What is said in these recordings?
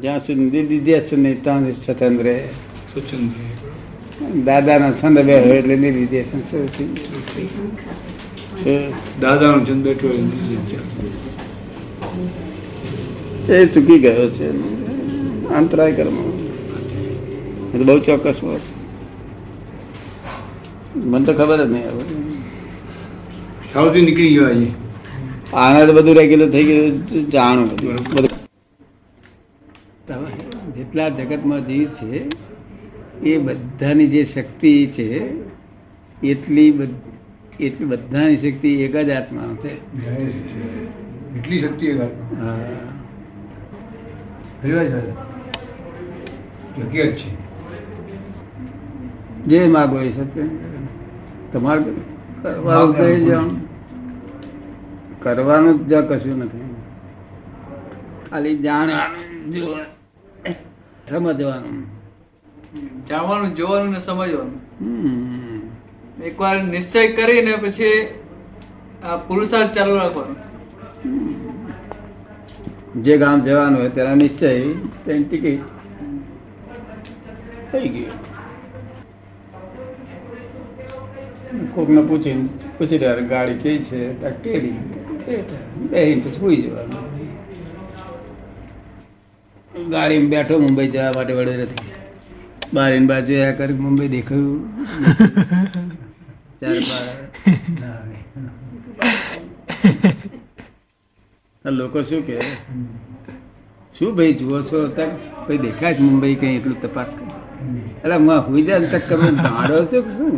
જ્યાં સુધી દીદી દેશ નહીં ત્યાં સ્વતંત્ર દાદાના સંદર્ભે હોય એટલે દીદી દેશ દાદાનો છંદ બેઠો. એ ચૂકી ગયો છે. અંતરાય કર્મ બહુ ચોક્કસ વર્ષ મને તો ખબર જ નહીં હવે. સાઉથી નીકળી ગયો આજે. આના તો બધું રેગ્યુલર થઈ ગયું જાણું બધું જેટલા જગતમાં જીવ છે એ બધાની જે શક્તિ છે એટલી એટલી બધાની શક્તિ એક જ આત્મા છે. એટલી શક્તિ એ ગાય. હા. હરિભાઈ સાહેબ હકીકત છે. જે માગો એ સત્ય. તમારે કરવાનું કહી જવાનું કરવાનું જ કશું નથી. ખાલી જાણવાનું જોવાનું, સમજવાનું જાણવાનું જોવાનું ને સમજવાનું. એકવાર નિશ્ચય કરીને પછી આ પુરુષાર્થ ચાલુ રાખવાનો. જે ગામ જવાનું હોય તેના નિશ્ચય તેની ટિકિટ થઈ ગઈ કોકને પૂછીને પૂછી રહ્યા ગાડી કઈ છે? કેરી. બેહીને પછી હોઈ જવાનું. ગાડીમાં બેઠો મુંબઈ જવા માટે વડોદરાથી બારીની બાજુ આ કરી મુંબઈ દેખાયું. ચાર બાર. લોકો શું કે શું ભાઈ જુઓ છો? તક ભાઈ દેખાય છે મુંબઈ કઈ એટલું તપાસ કરી. એટલે હું હુઈ જાય તક તમે ગાંડો છો કે શું?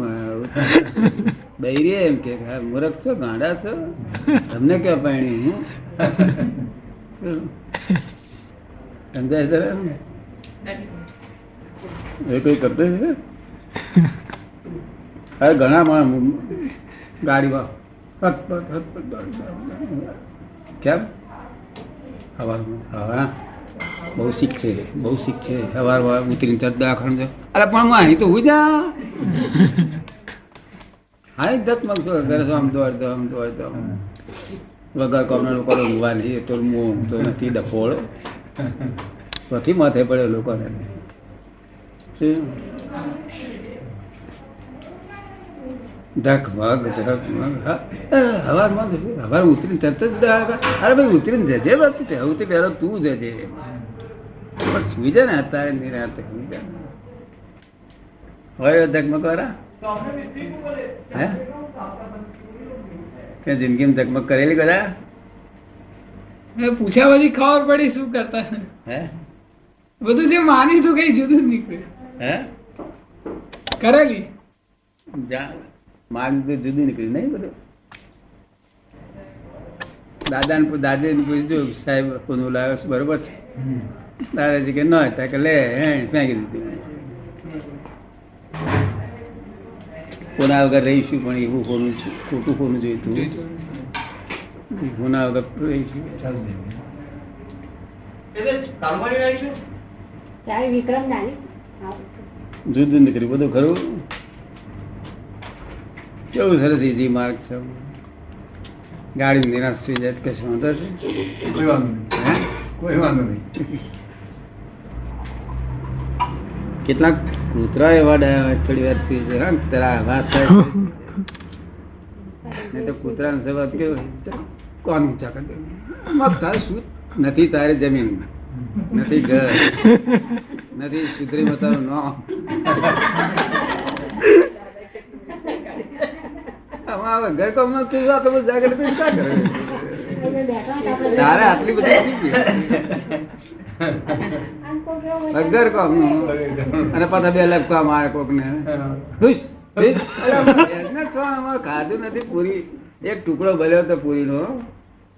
બૈરી એમ કે મૂરખ છો ગાંડા છો? તમને ક્યાં પાણી સમજાય જરા ને? એ કોઈ કરતો છે અરે ઘણા માણસ ગાડીમાં. કેમ? હવામાં હા બહુ શીખ છે. બહુ શીખ છે. સવારમાં ઉતરીને તરત દવાખાને અરે પણ હું અહીં તો હું જા. હા દત મગ ઘરે તો આમ દોડ દો આમ દોડ દો વગર કોમના લોકો ઊંઘવા નહીં. તો હું તો નથી ડફોળ પછી માથે પડે લોકોને. શું? ધક મગ ધક મગ હા, એ, હવારમાં હવાર ઉતરી તરત જ અરે ભાઈ ઉતરીને જજે બાપ સૌથી પહેલો તું ધકમગ હે? કે જિંદગીમાં ધકમગ કરેલી કદા મેં પૂછ્યા પછી ખબર પડી શું કરતા હે? બધું જે માની તું કઈ જુદું નીકળ્યું. હે? કરેલી? જા તો જુદી નીકળી. નહીં બધું? દાદા ને દાદા ને પૂછજો સાહેબ કોનું લાવ્યો બરોબર છે? દાદાજી કે ન હતા કે લે હે ફેંકી દીધું. કોના વગર રહીશું પણ એવું કોનું છે, ખોટું કોનું જોઈતું નાની જુદું નીકળ્યું બધું ખરું? કેવું સરસ ઈજી માર્ગ છે. ગાડી નિરાશ થઈ જાય કશું વાંધો છે? કોઈ વાંધો નહીં. કોઈ વાંધો નહીં. કેટલાક કૂતરા એવા ડાયા હોય થોડી વાર થઈ જાય હા તારા વાત થાય નહીં તો કૂતરાનો સ્વભાવ કેવો ચાલ, ઊંચા કરી તારે શું નથી તારે જમીન નથી ઘર. નથી સુધરી મતાનું નો ઘર કામ તું આટલું બધું જાગૃત ક્યાં કરે? એટલે બેઠા હતા આપણે તારે આટલી બધી અગર કોમ અને પાછા બે લપકા મારે કોક ને ખુશ? ખાધું નથી પૂરી. એક ટુકડો ભર્યો તો પૂરીનો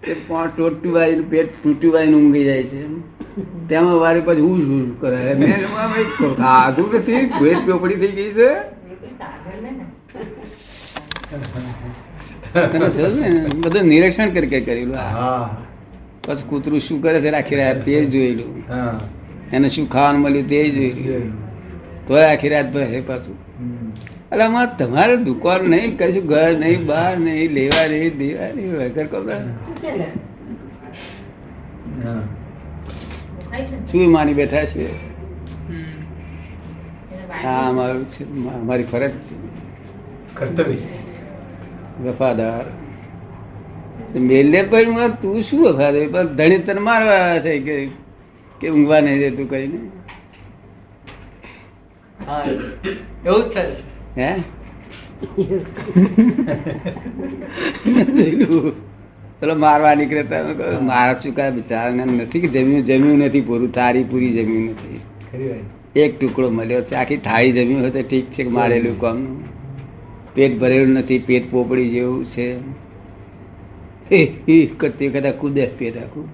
એ પણ ટોટું પેટ વાળીને ઊંઘી જાય છે. તેમાં વારી પછી હું શું કરે? મેં ખાધું નથી ભેટ ચોપડી થઈ ગઈ છે. બધું નિરીક્ષણ કરી કરી કરેલું. હા. પછી કૂતરું શું કરે છે આખી રાત તે જોયેલું હા. એને શું ખાવાનું મળ્યું તે જોયેલું તોય આખી રાત ભાઈ પાછું. એટલે આમાં તમારે દુકાન નહીં કશું ઘર નહીં બહાર નહીં લેવા નહીં દેવા નહીં વગર કપડા હા. શું માની બેઠા છે? હમ. આ અમારું છે અમારી ફરજ છે. કર્તવ્ય છે. વફાદાર. મેલે પણ તું શું વફાદાર? પણ ધણી તને મારવા છે કે કે ઊંઘવા નહીં દેતું કઈ ને હા એવું જ થાય. હે. પેલો મારવા નીકળે તો મારા શું કાંઈ બિચારાને નથી કે જમ્યું જમ્યું નથી પૂરું થાળી પૂરી જમ્યું નથી. એક ટુકડો મળ્યો છે આખી થાળી જમ્યું હોય તો ઠીક છે મારેલું કામ પેટ ભરેલું નથી પેટ પોપડી જેવું છે. હે કરતી વખતે કુદે પેટ આખું.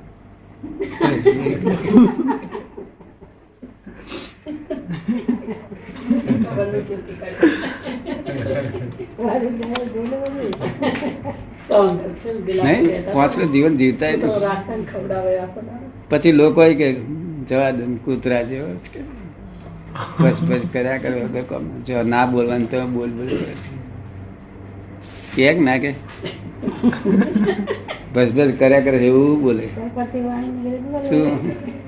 નહીં પાંચનું જીવન જીવતા ય નથી. પછી લોકો કે, જવા દે ને કૂતરા જેવો છે કે, બસ બસ, કર્યા કરે વગર કામ. જો ના બોલવાનું તો બોલ બોલ, કરે છે. કે ના કે. બસ બસ, કર્યા કરે છે, એવું બોલે. શું?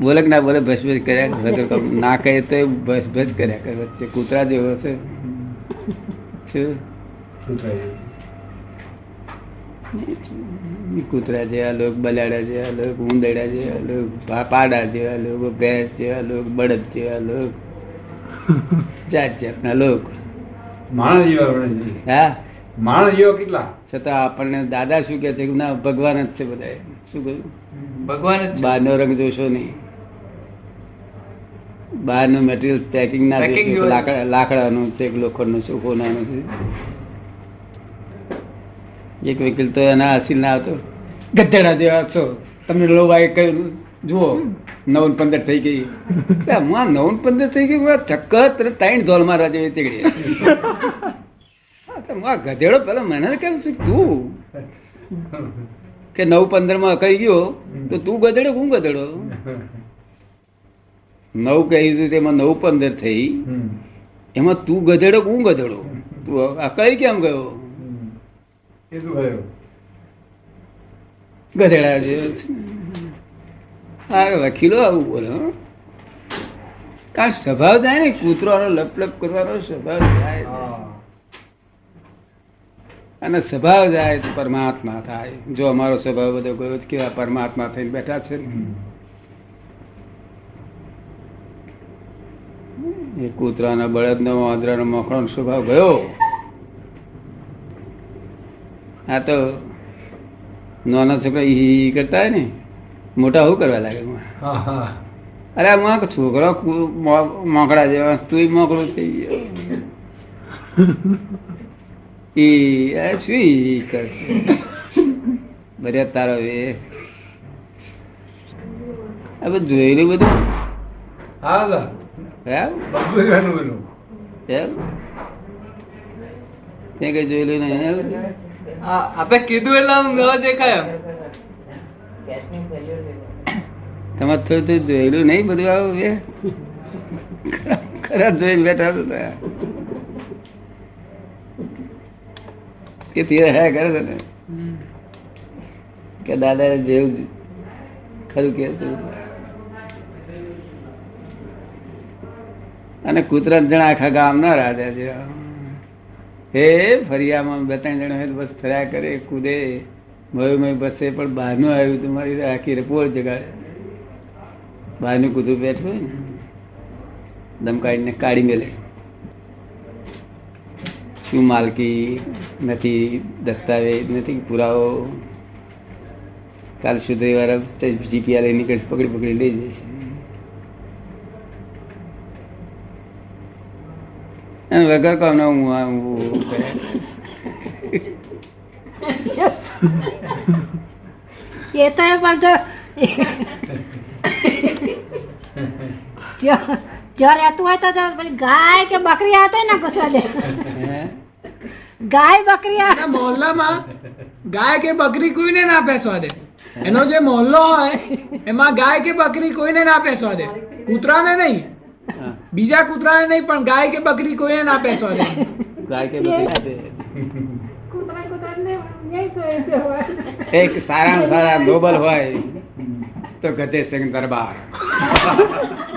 બોલે કે ના બોલે બસ કર્યા વગર ના કહે તો એ બસ કર્યા કરે. વચ્ચે કૂતરા જેવો છે. કૂતરા જેવા લોક બલાડા જેવા લોક ઉંદરડા જેવા લોક પાડા જેવા લોક ભેંસ જેવા લોક બળદ જેવા લોક જાત જાતના લોક. માણસ જેવા હા? માણસ જેવા કેટલા? છતાં આપણને દાદા શું કે છે કે ના ભગવાન જ છે બધા શું કહ્યું? ભગવાન જ છે. બહારનો રંગ જોશો નહીં. બહારનું મટીરિયલ પેકિંગ ના લાકડાનું છે લોખંડનું છે કોનાનું છે. એક વકીલ તો એના હસીલ ના આવતો. ગધેડા જેવા છો. તમને લોભાએ કહ્યું જુઓ નવ પંદર થઈ ગઈ. હું માં નવ પંદર થઈ ગઈ ચક્કર ત્રણ ધોલ મારવા જેવી હા, માં ગધેડો પેલા મને કેવું છે તું? કે નવ પંદરમાં કહી ગયો તો તું ગધેડો હું ગધેડો? નવ કહી દીધું તેમાં નવ પંદર થઈ. એમાં તું ગધેડો હું ગધેડો? તું આ કઈ કેમ ગયો? ગધેડા હા વકીલો આવું બોલો કારણ સ્વભાવ જાય ને કૂતરાનો લપ લપ કરવાનો સ્વભાવ જાય હા. અને સ્વભાવ જાય તો પરમાત્મા થાય. જો અમારો સ્વભાવ બધો ગયો કેવા પરમાત્મા થઈને બેઠા છે? ને. એ કૂતરાના બળદનો વાંદરાનો મોખણો સ્વભાવ ગયો. આ તો નાના છોકરા ઈ કરતા હોય ને મોટા શું કરવા લાગે અરે આ છોકરો મોકડા જેવા તું મોકળું થઈ ગયો. ઈ આ શું ઈ કરે? બરે તારો એ. બધું જોયેલું બધું? હા. જોયેલું નહીં એમ? કીધું એટલે આમ ન દેખાય એમ. થોડું થોડું જોયેલું નહીં બધું આવું બે ખરા જોઈને બેઠા કે તે હે કરે છે ને? કે દાદા જેવું ખરું કે અને કૂતરા જણા આખા ગામ ના રાજા છે. હે ફરિયામાં બે ત્રણ જણા હોય બસ ફર્યા કરે, કૂદે. મય મય બસે, પણ બહારનું આવ્યું તો મારી આખી પોળ જગાડે. બહારનું કૂતરું બેઠું હોય ને દમકાઈને કાઢી મેલે. શું માલકી નથી, દસ્તાવેજ નથી, પુરાવો. કાલ સુધરી વાળા લઈ નીકળી પકડી પકડી લઈ જઈશ. અને વગર કામના હું એ તો એ પણ જો રહેતું હોય તો ગાય કે બકરી આવતો ને ઘૂસવા દે. ગાય બકરી મોહલ્લામાં ગાય કે બકરી કોઈને ના પેસવા દે. એનો જે મોહલ્લો હોય એમાં ગાય કે બકરી કોઈને ના પેસવા દે. કૂતરાને નહીં. બીજા કૂતરાને નહીં પણ ગાય કે બકરી કોઈને ના બેસો રે ગાય કે બકરી એક સારામાં સારા નોબલ હોય તો ગધે સિંહ દરબાર.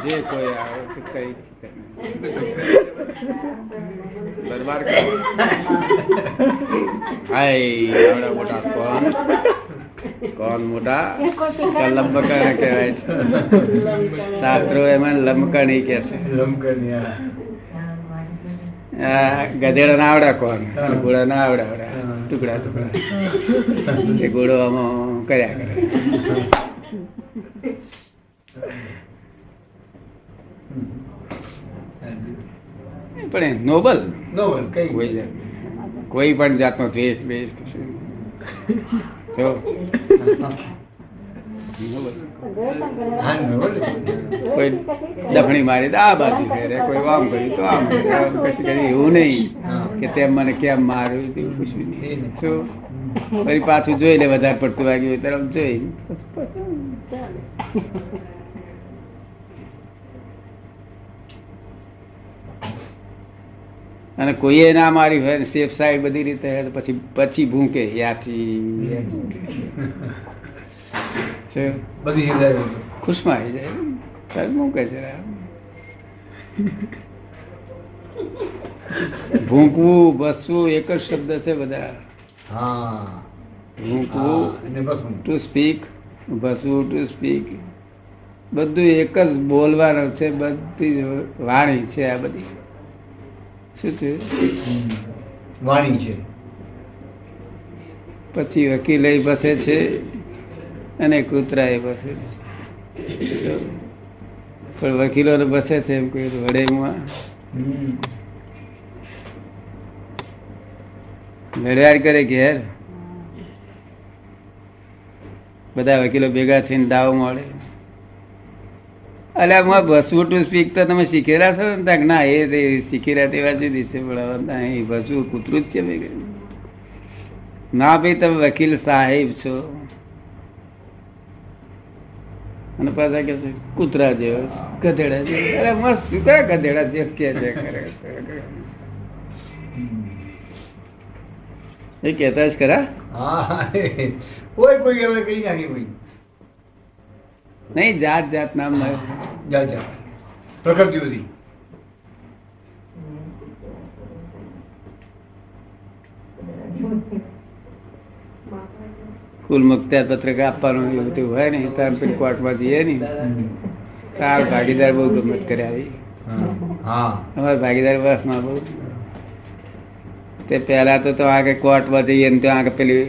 જે કોઈ આવે કઈ દરબાર. હાય આવડા મોટા કોણ કોણ મોટા? લંબકણ લંબકર્ણ કહેવાય છે. શાસ્ત્રો એમાં લંબકર્ણી કે છે. ગધેડા ના આવડે કોણ? ઘોડા ના આવડે આવડે. ટુકડા ટુકડા. એ ઘોડો આમાં કર્યા કરે. પણ એ નોબલ. નોબલ, કઈ? કોઈ કોઈ પણ જાતનો દ્વેષ બેસ કશું. કોઈ દફણી મારી તો આ બાજુ ફેરે કોઈ આમ કર્યું તો આમ કરે. કશું કર્યું એવું નહીં કે તેમ મને કેમ માર્યું તેવું પૂછ્યું નહીં. શું? ફરી પાછું જોઈ લે વધારે પડતું વાગ્યું તરફ જોઈ. અને કોઈએ ના મારી હોય સેફ સાઈડ બધી રીતે પછી પછી ભૂંકે હિદાયત. ખુશમાં આવી જાય. મૂકે છે? ભૂંકવું બસવું એક જ શબ્દ છે બધા. હા. ભૂંકવું. ટુ સ્પીક બસવું ટુ સ્પીક બધું એક જ બોલવાનું છે બધી વાણી છે આ બધી. શું છે. વાણી છે. પછી વકીલે બસે છે અને કૂતરા એ બસે છે. પણ વકીલો બસે છે એમ કોઈ વડેમાં. લડ્યાર કરે ઘેર. બધા વકીલો ભેગા થઈને દાવ મળે. અલ્યા માં ભસવું ટુ સ્પીક તો તમે શીખેલા છો ને? તાક ના, એ શીખેલા તેવા જુદી છે પણ અહીં ભસવું કૂતરું જ છે ના ભાઈ, તમે વકીલ સાહેબ છો. અને પાછા કે છે, કૂતરા જેવો ગધેડા જેવો. અરે, મસ્ત શું કરે ગધેડા જેવો કે છે? એ કહેતા જ ખરા? કોઈ કોઈ હવે કઈ નાખી કોઈ નહીં જાત જાત નામ ના જા જા પ્રકૃતિ બધી. કુલ મુખ્તાર પત્રક આપવાનું એવું બધું હોય ને ત્યાં પેલી કોર્ટમાં જઈએ ને તાર ભાગીદાર બહુ ગમત કરે આવી. અમારા ભાગીદાર બસમાં બહુ. તે પહેલા તો તો આગળ કોર્ટમાં જઈએ ને ત્યાં આગળ પેલી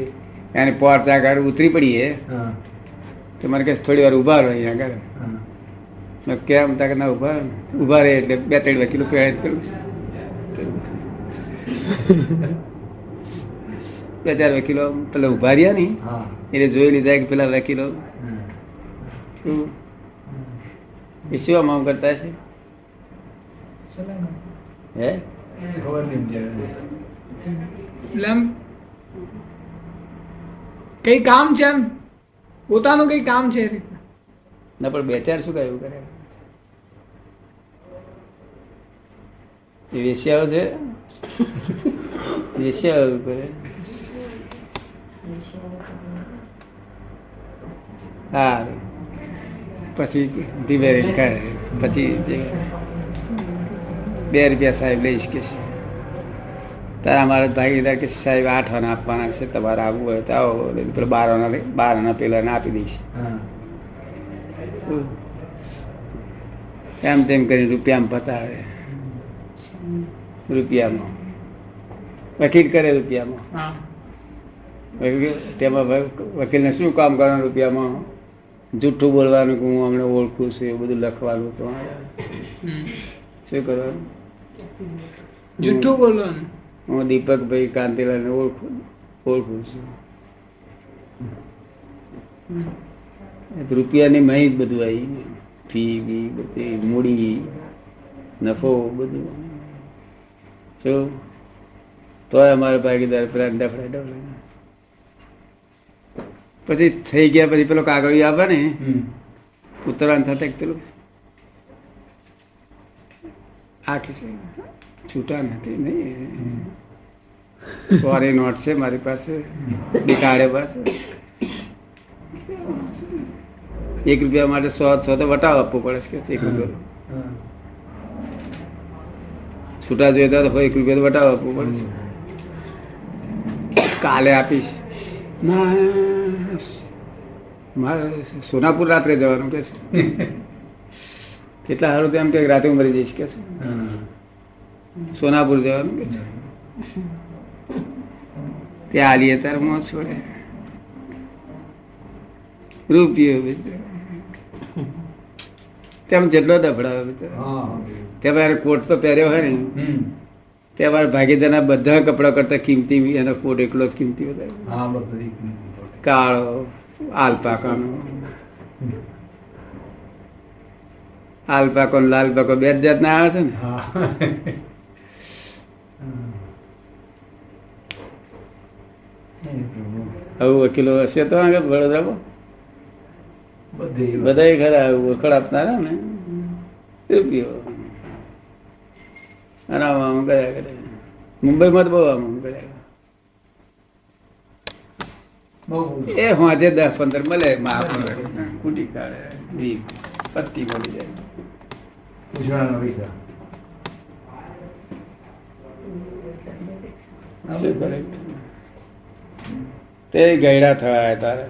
એની પોર્ટ આગળ ઉતરી પડીએ. હા. તો મને કે થોડી વાર ઊભા રહો અહીંયા આગળ. મેં કેમ? તાકે ના ઊભા ઊભા રહે એટલે બે ત્રણ વકીલો પહેરે કરું બે ચાર વકીલો પેલા ઊભા રહ્યા નહીં એટલે જોઈ લીધા કે પેલા વકીલો શું? એ શું આમ કરતા છે હે? કઈ કામ છે એમ પોતાનું કઈ કામ છે ના, પણ બે ચાર શું કહ્યું કરે? એ વેશ્યાઓ છે? વેશ્યાઓ એવું કરે? હા. પછી ધીમે કરે પછી બે રૂપિયા સાહેબ લઈશ કે છે તારા મારા ભાગીદાર કે સાહેબ આઠ આના આપવાના છે તમારે આવવું હોય તો આવો. પેલો બાર આના બાર આના પેલા આપી દઈશ. એમ તેમ કરીને રૂપિયામાં પતાવે. રૂપિયામાં. વકીલ કરે રૂપિયામાં. તેમાં વકીલને શું કામ કરવાનું રૂપિયામાં? જૂઠું બોલવાનું કે હું અમને ઓળખું છું એવું બધું લખવાનું તો. શું કરવાનું? જૂઠું બોલવાનું? હું દીપકભાઈ કાંતિલાલને ઓળખું ઓળખું છું. રૂપિયાની મહી બધું આવી ફી બી બધી મૂડી નફો બધું. જો તોય અમારા ભાગીદાર પેલા ડફડા પછી થઈ ગયા પછી પેલો કાગળ આવે ને. ઉત્તરાયણ થતા પેલું. આખી છૂટા નથી નહીં. સોરી નોટ છે મારી પાસે. નીકાળે પાસે એક રૂપિયા માટે સો સો તો વટાવ આપવો પડે છે એક રૂપિયા? છૂટા જોઈતા તો એક રૂપિયા તો વટાવ આપવો પડે છે. કાલે આપીશ. ના મારે સોનાપુર રાત્રે જવાનું કે છે. કેટલા સારું તેમ કે રાતે હું મરી જઈશ કે છે. સોનાપુર જવાનું કે છે ત્યાં આલીએ તાર મોં છોડે રૂપિયો બિચારો. તેમ જેટલો ડફડાવે બિચારો. હા. તે મારે કોટ તો પહેર્યો હોય ને હમ. તે મારા ભાગીદારના બધા કપડા કરતા કિંમતી એનો કોટ એકલો જ કિંમતી વધારે હા, કાળો આલપાકાનો આલપાકો લાલપાકો બે જ જાતના આવે છે ને. આવું વકીલો હશે તો આગળ વડોદરામાં બધા ખરા ઓળખડ આપનારા ને. રૂપિયો આમ આમ કર્યા કરે. મુંબઈમાં તો બહુ આમ કર્યા એ હોજે દસ પંદર મળે માપ કુટી કાઢે પત્તી મળી જાય. શું કરે તે ગયડા થયા તારે.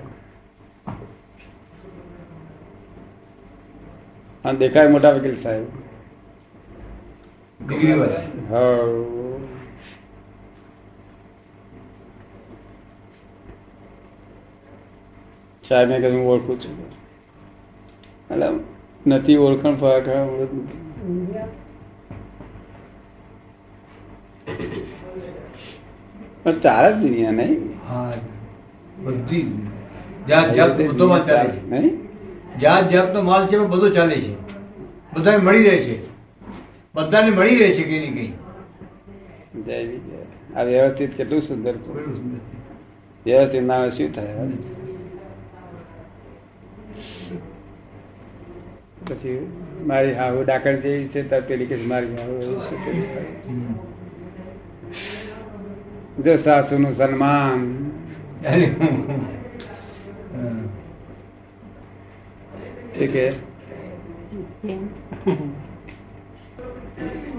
આ દેખાય મોટા વકીલ સાહેબ. સાહેબ મેં કીધું ઓળખું છું. એટલે નથી ઓળખણ ફાક પણ ચાલે જ દુનિયા નહીં? હા બધી જાત જાત બધોમાં ચાલે છે. નહીં? જાત જાતનો માલ છે પણ બધો ચાલે છે. બધાને મળી રહે છે. બધાને મળી રહે છે કઈ નહીં કઈ. જય વિજય. આ વ્યવસ્થિત કેટલું સુંદર છે. વ્યવસ્થિત ના હોય શું થાય? પછી મારી હાહુ ડાકણ જેવી છે તો પેલી કે મારી હાહુ એવું શું. જો સાસુનું સન્માન અરે, હમ. છે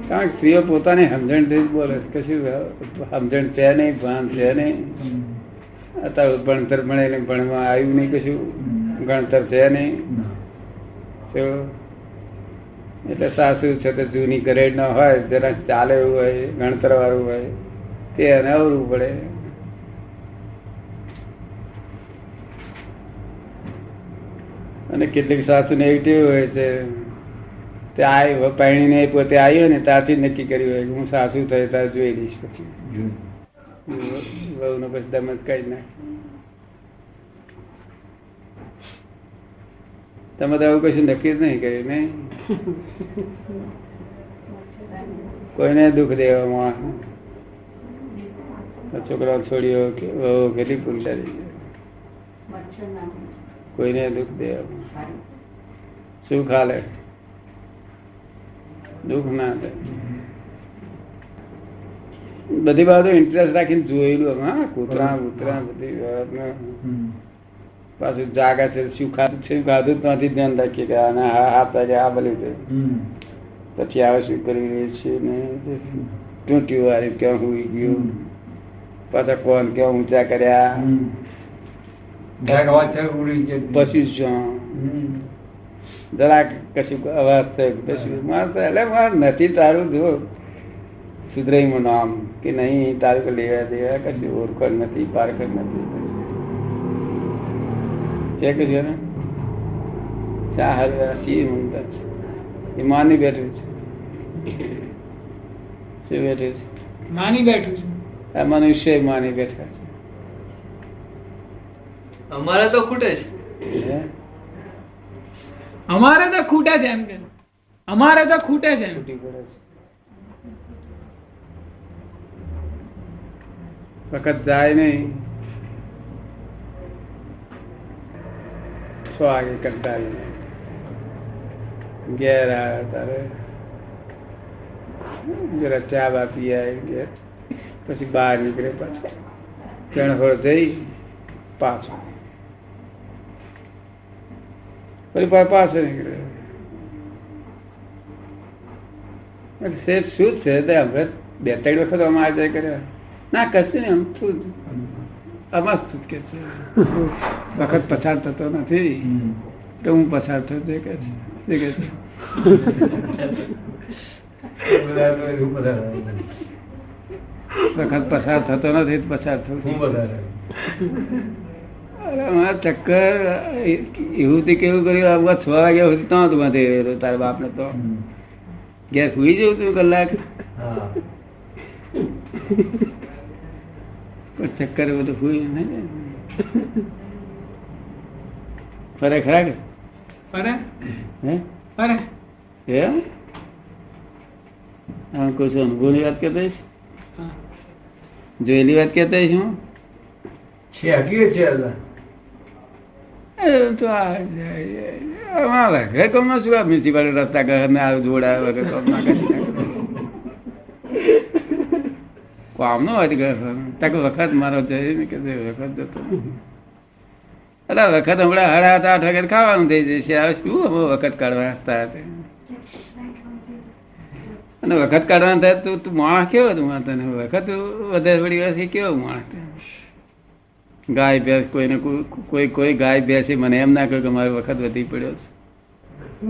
કારણ સ્ત્રીઓ પોતાની સમજણથી જ બોલે કશું સમજણ છે નહીં ભાન છે નહીં અત્યારે ભણતર ભણેલી ભણવા આવ્યું નહીં કશું ગણતર છે નહીં ના. તો એટલે સાસુ છે તો જૂની ગ્રેડ ન હોય જરા ચાલે એવું હોય ગણતર વાળું હોય તે એને અવરું પડે. અને કેટલીક સાસુ નેગેટિવ હોય છે. તે આવી પાણીને પોતે આવ્યો હોય ને ત્યાંથી નક્કી કર્યું હોય કે હું સાસુ થઈ ત્યાં જોઈ લઈશ પછી. વહુનો પછી દમ જ કઈ નાખે. તમે તો આવું કશું નક્કી જ નહીં કર્યું નહીં? કોઈને દુઃખ દેવામાં છોકરા છોડીઓ કે વહુ કેટલી પુરુષારી છે. કોઈને દુઃખ દેવામાં સુખ હાલે દુઃખ ના દે. બધી બાબતો ઇન્ટરેસ્ટ રાખીને જોયેલું હા કૂતરા કૂતરા બધી બાબતમાં હમ. પાછું જાગા છે શું ખાધું છે શું ખાધું ત્યાંથી ધ્યાન રાખીએ કે આને હા હા તારે આ બન્યું છે. હમ. પછી આવે શું કરી રહી છે ને ટૂંટ્યું વાળી ક્યાં હુઈ ગયું? પાછા કોણ ક્યાં ઊંચા કર્યા. પછી જરાક કશું અવાજ થયો કશું મારે એટલે મારે નથી તારું જો સુધરાઈમાં નામ કે નહીં તારું લેવા દેવા કશું ઓળખણ નથી પારખણ નથી. છે કે છે ને? ચા હરવા સી મમતા છે? એ માની બેઠું છે. શું બેઠું છે? માની બેઠું છું. આ મનુષ્ય માની બેઠા છે. અમારે તો ખૂટે છે. અમારે તો ખૂટે છે એમ કે. અમારે તો ખૂટે છે ખૂટી પડે છે. વખત જાય નહીં. છ વાગે કરતા ઘેર આવે તારે. જરા ચા બા પી આવે ઘેર. પછી બહાર નીકળે પાછો. કેણફળ જઈ પાછો. પછી પાછો નીકળે. શેઠ શું છે તે હમણાં બે ત્રણ વખત આમાં આ જાય કર્યા. ના, કશું નહીં, અમથું જ. અમસ્તું કે છે. વખત પસાર થતો નથી. તો હું પસાર થયો છે કે છે? કે છે? વખત પસાર થતો નથી પસાર થતો ખૂબ અરે મારા ચક્કર એવું તે કેવું કર્યું? આ છ વાગ્યા સુધી તો તું બાંધી તારે બાપને તો. ઘેર સુઈ જવું તું કલાક. પણ ચક્કર બધું સુઈ નહીં ફરે ખરા કે? ફરે? હે? ફરે? એમ? આમ કોઈ અનુભવની વાત કરતા. જોયેલી વાત હોઈશ હું છે હકીકત છે શું વખત મારો જઈ ને કે વખત જતો. અરે વખત હમણાં હડા હતા ખાવાનું થઈ જશે. હવે શું વખત કાઢવા હતા? અને વખત કાઢવાનું થાય તો તું માણસ કેવો તું? તને વખત વધારે વળી વર્ષે કેવો માણસ? ગાય ભેંસ કોઈને કોઈ- કોઈ ગાય ભેંસે મને એમ ના કહ્યું કે મારો વખત વધી પડ્યો છે.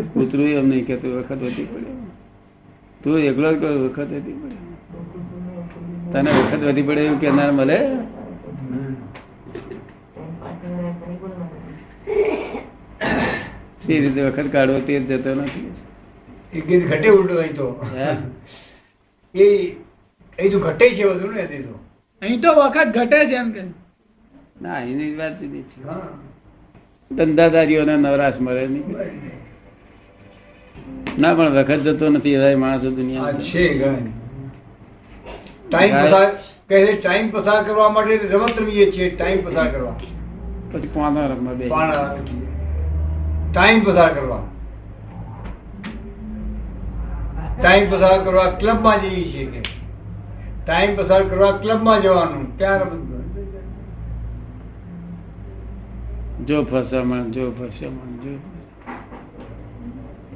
કૂતરું એમ નહીં કહેતું, વખત વધી પડ્યો. તું એકલો જ કહ્યું વખત વધી પડ્યો. તને વખત વધી પડ્યો એવું કહેનાર મળે? સી રીતે વખત કાઢવો તે જતો નથી. એ ગીત ઘટે ઉલટો અહીં તો. એ અહીં તો ઘટે છે બધું ને અહીં તો. અહીં તો વખત ઘટે છે એમ કે. ના એની વાત જુદી છે. ધંધાદારીઓને નવરાશ મળે નહીં. ના પણ વખત જતો નથી. એવા માણસો દુનિયા છે. ટાઈમ પસાર કહે છે ટાઈમ પસાર કરવા માટે રમત રમીએ છીએ. ટાઈમ પસાર કરવા. પછી પાના રમવા બે પાના ટાઈમ પસાર કરવા. ટાઈમ પસાર કરવા ક્લબમાં જઈએ છીએ કે. ટાઈમ પસાર કરવા ક્લબમાં જવાનું. ત્યાર જો ફસામણ જો ફસામણ જો.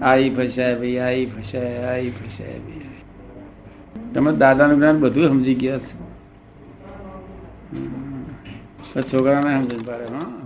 આઈ ફસાય ભાઈ, આઈ ફસાય આઈ ફસાય ભાઈ. તમે દાદાનું જ્ઞાન બધું સમજી ગયા છો. છોકરાને સમજ પાડે, હા.